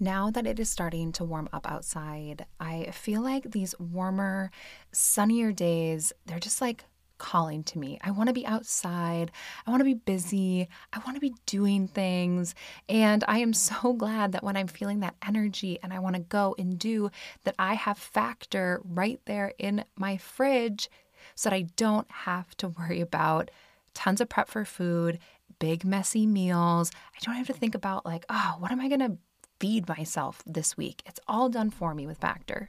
Now that it is starting to warm up outside, I feel like these warmer, sunnier days, they're just like calling to me. I want to be outside. I want to be busy. I want to be doing things. And I am so glad that when I'm feeling that energy and I want to go and do, that I have Factor right there in my fridge so that I don't have to worry about tons of prep for food, big, messy meals. I don't have to think about, like, oh, what am I going to feed myself this week? It's all done for me with Factor.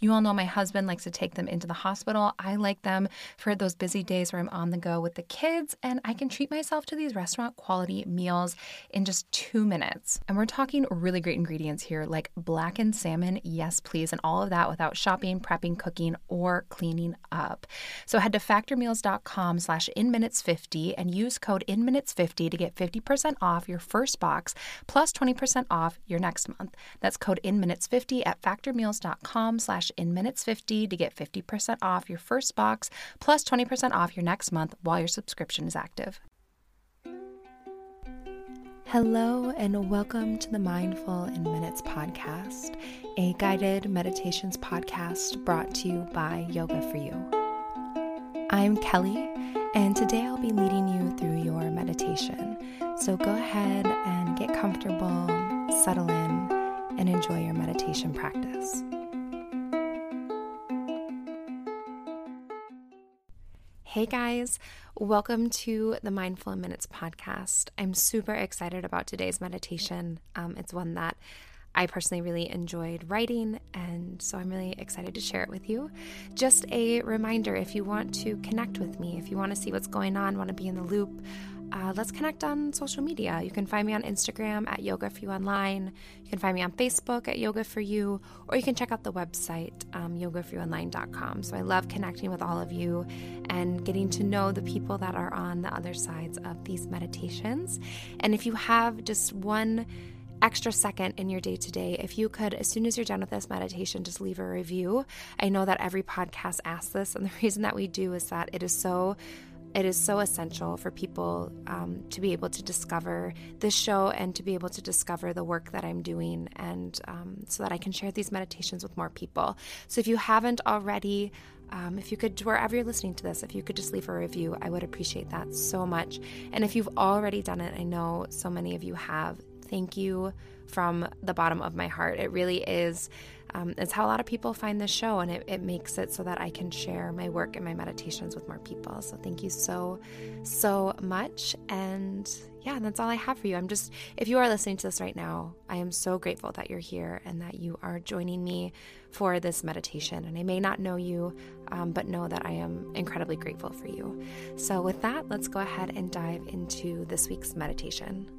You all know my husband likes to take them into the hospital. I like them for those busy days where I'm on the go with the kids, and I can treat myself to these restaurant quality meals in just two minutes. And we're talking really great ingredients here, like blackened salmon, yes, please, and all of that without shopping, prepping, cooking, or cleaning up. So head to factormeals.com slash inminutes50 and use code inminutes50 to get 50% off your first box plus 20% off your next month. That's code inminutes50 at factormeals.com slash in minutes 50 to get 50% off your first box plus 20% off your next month while your subscription is active. Hello, and welcome to the Mindful in Minutes podcast, a guided meditations podcast brought to you by Yoga for You. I'm Kelly, and today I'll be leading you through your meditation. So go ahead and get comfortable, settle in, and enjoy your meditation practice. Hey guys, welcome to the Mindful in Minutes podcast. I'm super excited about today's meditation. Um, it's one that I personally really enjoyed writing, and so I'm really excited to share it with you. Just a reminder if you want to connect with me, if you want to see what's going on, want to be in the loop, uh, let's connect on social media. You can find me on Instagram at Yoga for You Online. You can find me on Facebook at Yoga for You, or you can check out the website, um, yogaforyouonline.com. So I love connecting with all of you and getting to know the people that are on the other sides of these meditations. And if you have just one extra second in your day to day, if you could, as soon as you're done with this meditation, just leave a review. I know that every podcast asks this, and the reason that we do is that it is so it is so essential for people um, to be able to discover this show and to be able to discover the work that I'm doing, and um, so that I can share these meditations with more people. So, if you haven't already, um, if you could, wherever you're listening to this, if you could just leave a review, I would appreciate that so much. And if you've already done it, I know so many of you have. Thank you from the bottom of my heart. It really is um, it's how a lot of people find this show, and it, it makes it so that I can share my work and my meditations with more people. So, thank you so, so much. And yeah, that's all I have for you. I'm just, if you are listening to this right now, I am so grateful that you're here and that you are joining me for this meditation. And I may not know you, um, but know that I am incredibly grateful for you. So, with that, let's go ahead and dive into this week's meditation.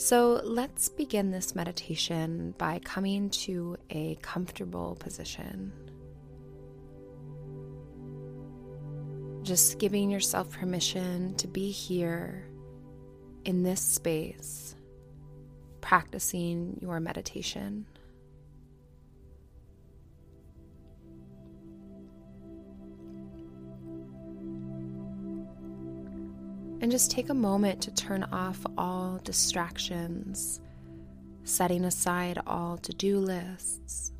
So let's begin this meditation by coming to a comfortable position. Just giving yourself permission to be here in this space, practicing your meditation. And just take a moment to turn off all distractions, setting aside all to do lists,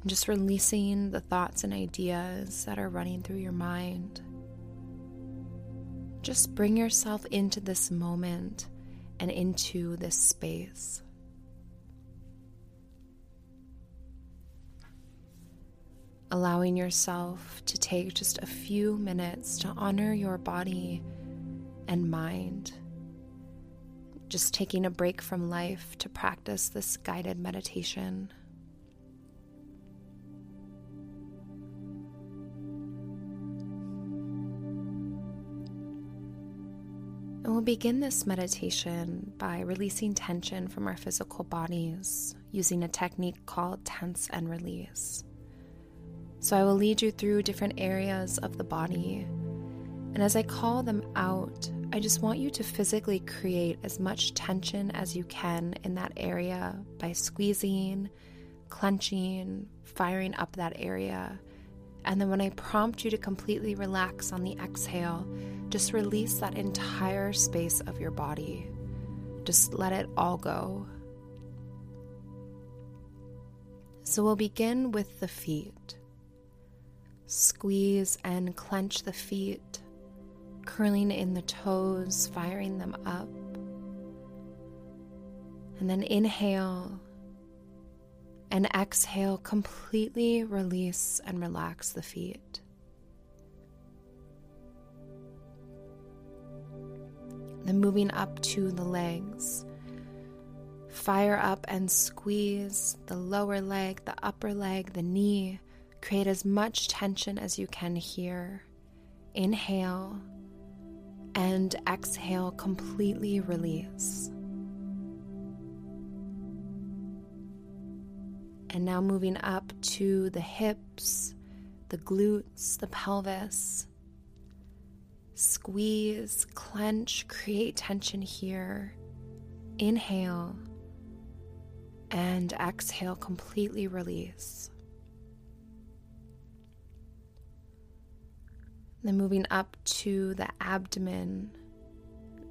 and just releasing the thoughts and ideas that are running through your mind. Just bring yourself into this moment and into this space. Allowing yourself to take just a few minutes to honor your body and mind. Just taking a break from life to practice this guided meditation. And we'll begin this meditation by releasing tension from our physical bodies using a technique called tense and release. So I will lead you through different areas of the body. And as I call them out, I just want you to physically create as much tension as you can in that area by squeezing, clenching, firing up that area. And then when I prompt you to completely relax on the exhale, just release that entire space of your body. Just let it all go. So we'll begin with the feet. Squeeze and clench the feet, curling in the toes, firing them up. And then inhale and exhale, completely release and relax the feet. Then moving up to the legs. Fire up and squeeze the lower leg, the upper leg, the knee. Create as much tension as you can here. Inhale and exhale, completely release. And now moving up to the hips, the glutes, the pelvis. Squeeze, clench, create tension here. Inhale and exhale, completely release. Then moving up to the abdomen,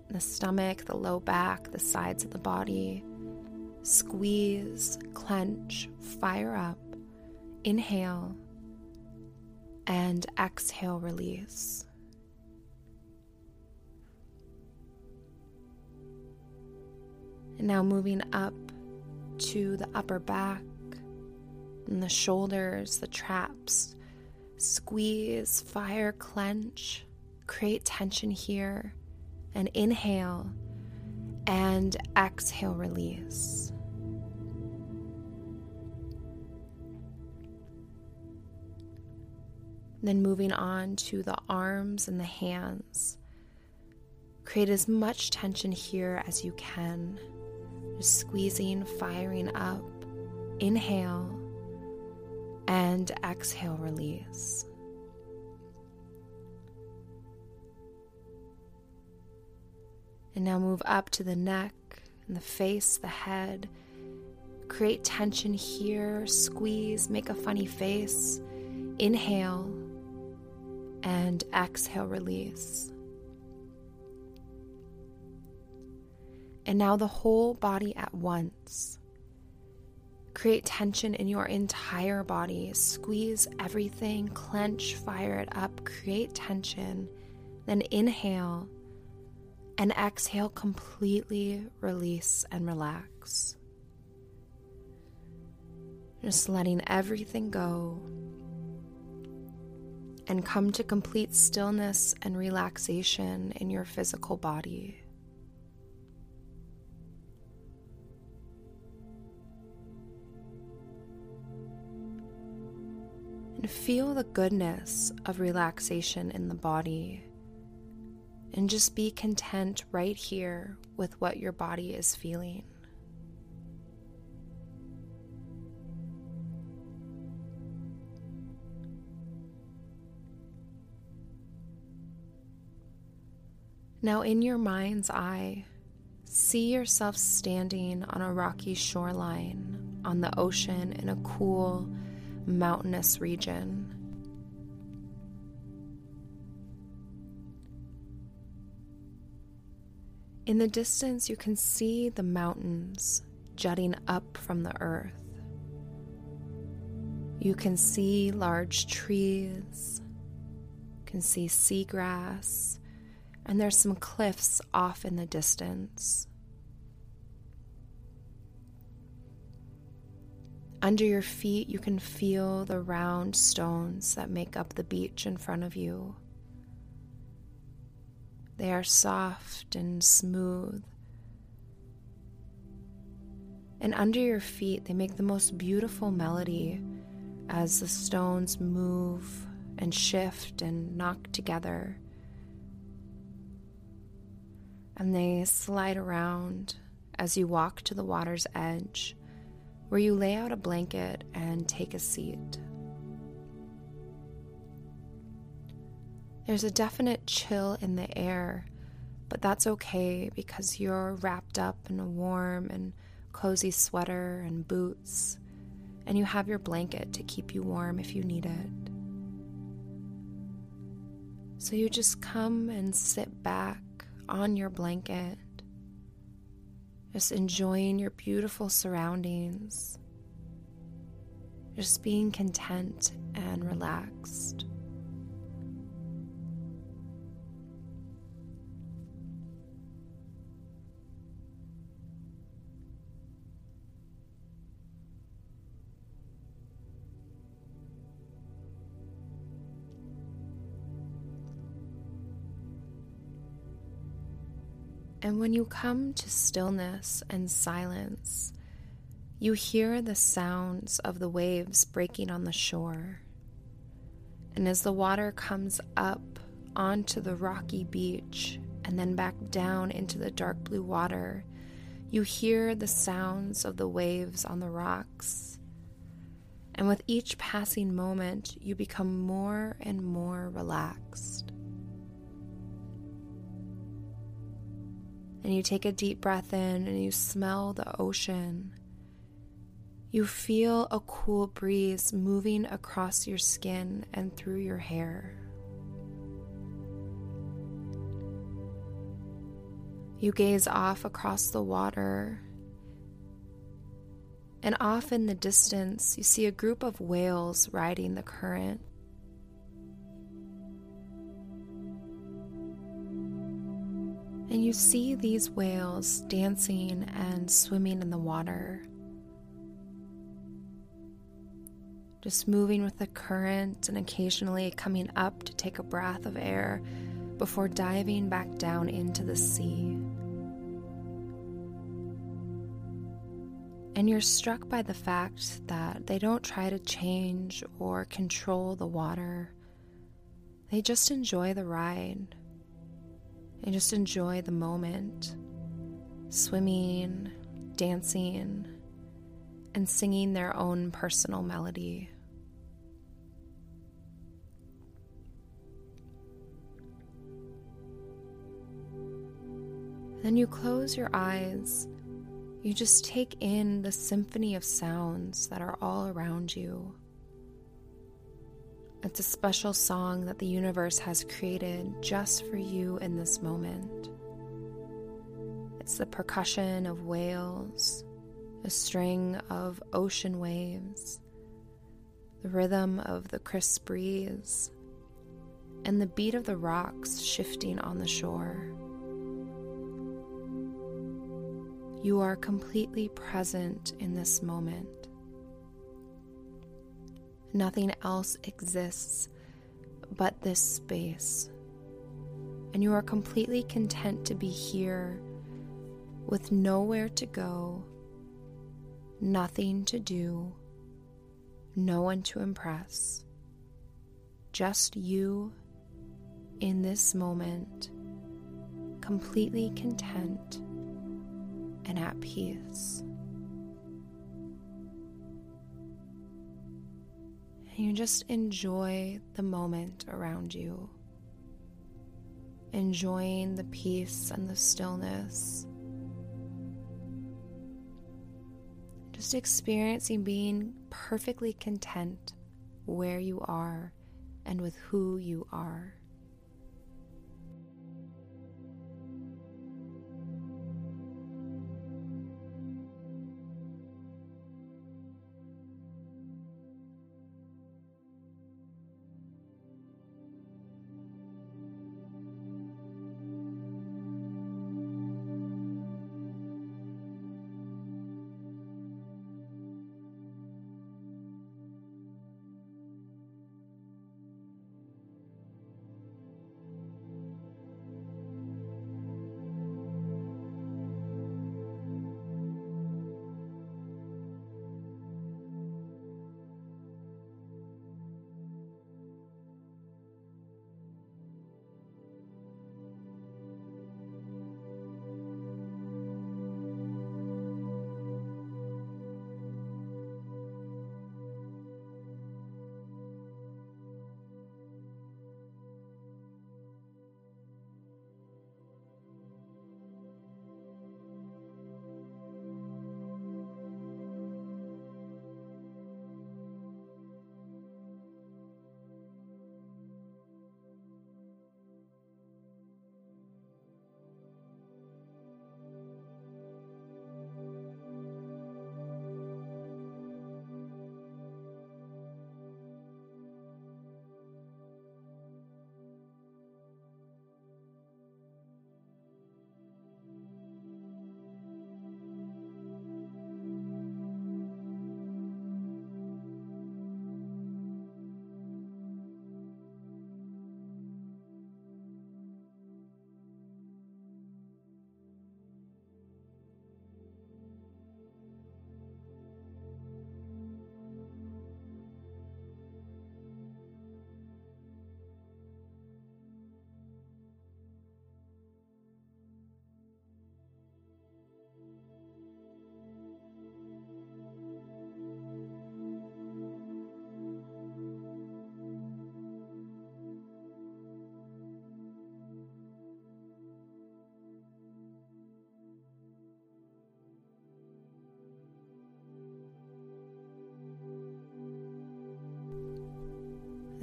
the stomach, the low back, the sides of the body. Squeeze, clench, fire up. Inhale and exhale, release. And now moving up to the upper back and the shoulders, the traps. Squeeze, fire, clench, create tension here. And inhale and exhale, release. Then moving on to the arms and the hands. Create as much tension here as you can. Just squeezing, firing up. Inhale and exhale, release. And now move up to the neck and the face, the head. Create tension here, squeeze, make a funny face. Inhale and exhale, release. and now the whole body at once. Create tension in your entire body. Squeeze everything, clench, fire it up, create tension. Then inhale and exhale, completely release and relax. Just letting everything go and come to complete stillness and relaxation in your physical body. And feel the goodness of relaxation in the body. And just be content right here with what your body is feeling. Now, in your mind's eye, see yourself standing on a rocky shoreline on the ocean in a cool, mountainous region. In the distance, you can see the mountains jutting up from the earth. You can see large trees, you can see seagrass, and there's some cliffs off in the distance. Under your feet, you can feel the round stones that make up the beach in front of you. They are soft and smooth. And under your feet, they make the most beautiful melody as the stones move and shift and knock together. and they slide around as you walk to the water's edge, where you lay out a blanket and take a seat. There's a definite chill in the air, but that's okay because you're wrapped up in a warm and cozy sweater and boots, and you have your blanket to keep you warm if you need it. So you just come and sit back on your blanket, just enjoying your beautiful surroundings, just being content and relaxed. And when you come to stillness and silence, you hear the sounds of the waves breaking on the shore. And as the water comes up onto the rocky beach and then back down into the dark blue water, you hear the sounds of the waves on the rocks. And with each passing moment, you become more and more relaxed. And you take a deep breath in and you smell the ocean. You feel a cool breeze moving across your skin and through your hair. You gaze off across the water, and off in the distance, you see a group of whales riding the current. And you see these whales dancing and swimming in the water, just moving with the current and occasionally coming up to take a breath of air before diving back down into the sea. And you're struck by the fact that they don't try to change or control the water, they just enjoy the ride and just enjoy the moment, swimming, dancing, and singing their own personal melody. Then you close your eyes. You just take in the symphony of sounds that are all around you. It's a special song that the universe has created just for you in this moment. It's the percussion of whales, a string of ocean waves, the rhythm of the crisp breeze, and the beat of the rocks shifting on the shore. You are completely present in this moment. Nothing else exists but this space. And you are completely content to be here with nowhere to go, nothing to do, no one to impress. Just you in this moment, completely content and at peace. And you just enjoy the moment around you, enjoying the peace and the stillness. Just experiencing being perfectly content where you are and with who you are.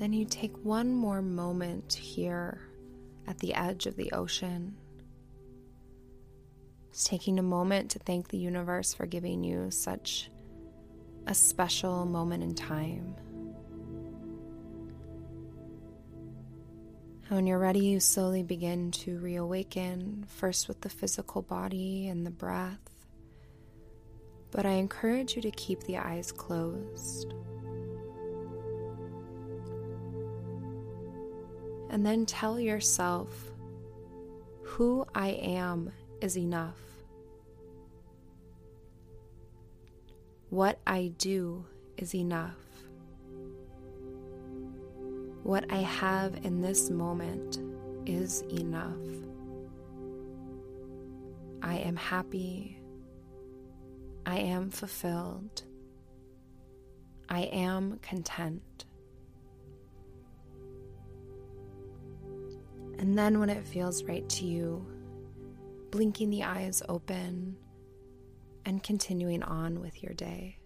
Then you take one more moment here at the edge of the ocean. Just taking a moment to thank the universe for giving you such a special moment in time. And when you're ready, you slowly begin to reawaken, first with the physical body and the breath. But I encourage you to keep the eyes closed. And then tell yourself, who I am is enough. What I do is enough. What I have in this moment is enough. I am happy. I am fulfilled. I am content. And then, when it feels right to you, blinking the eyes open and continuing on with your day.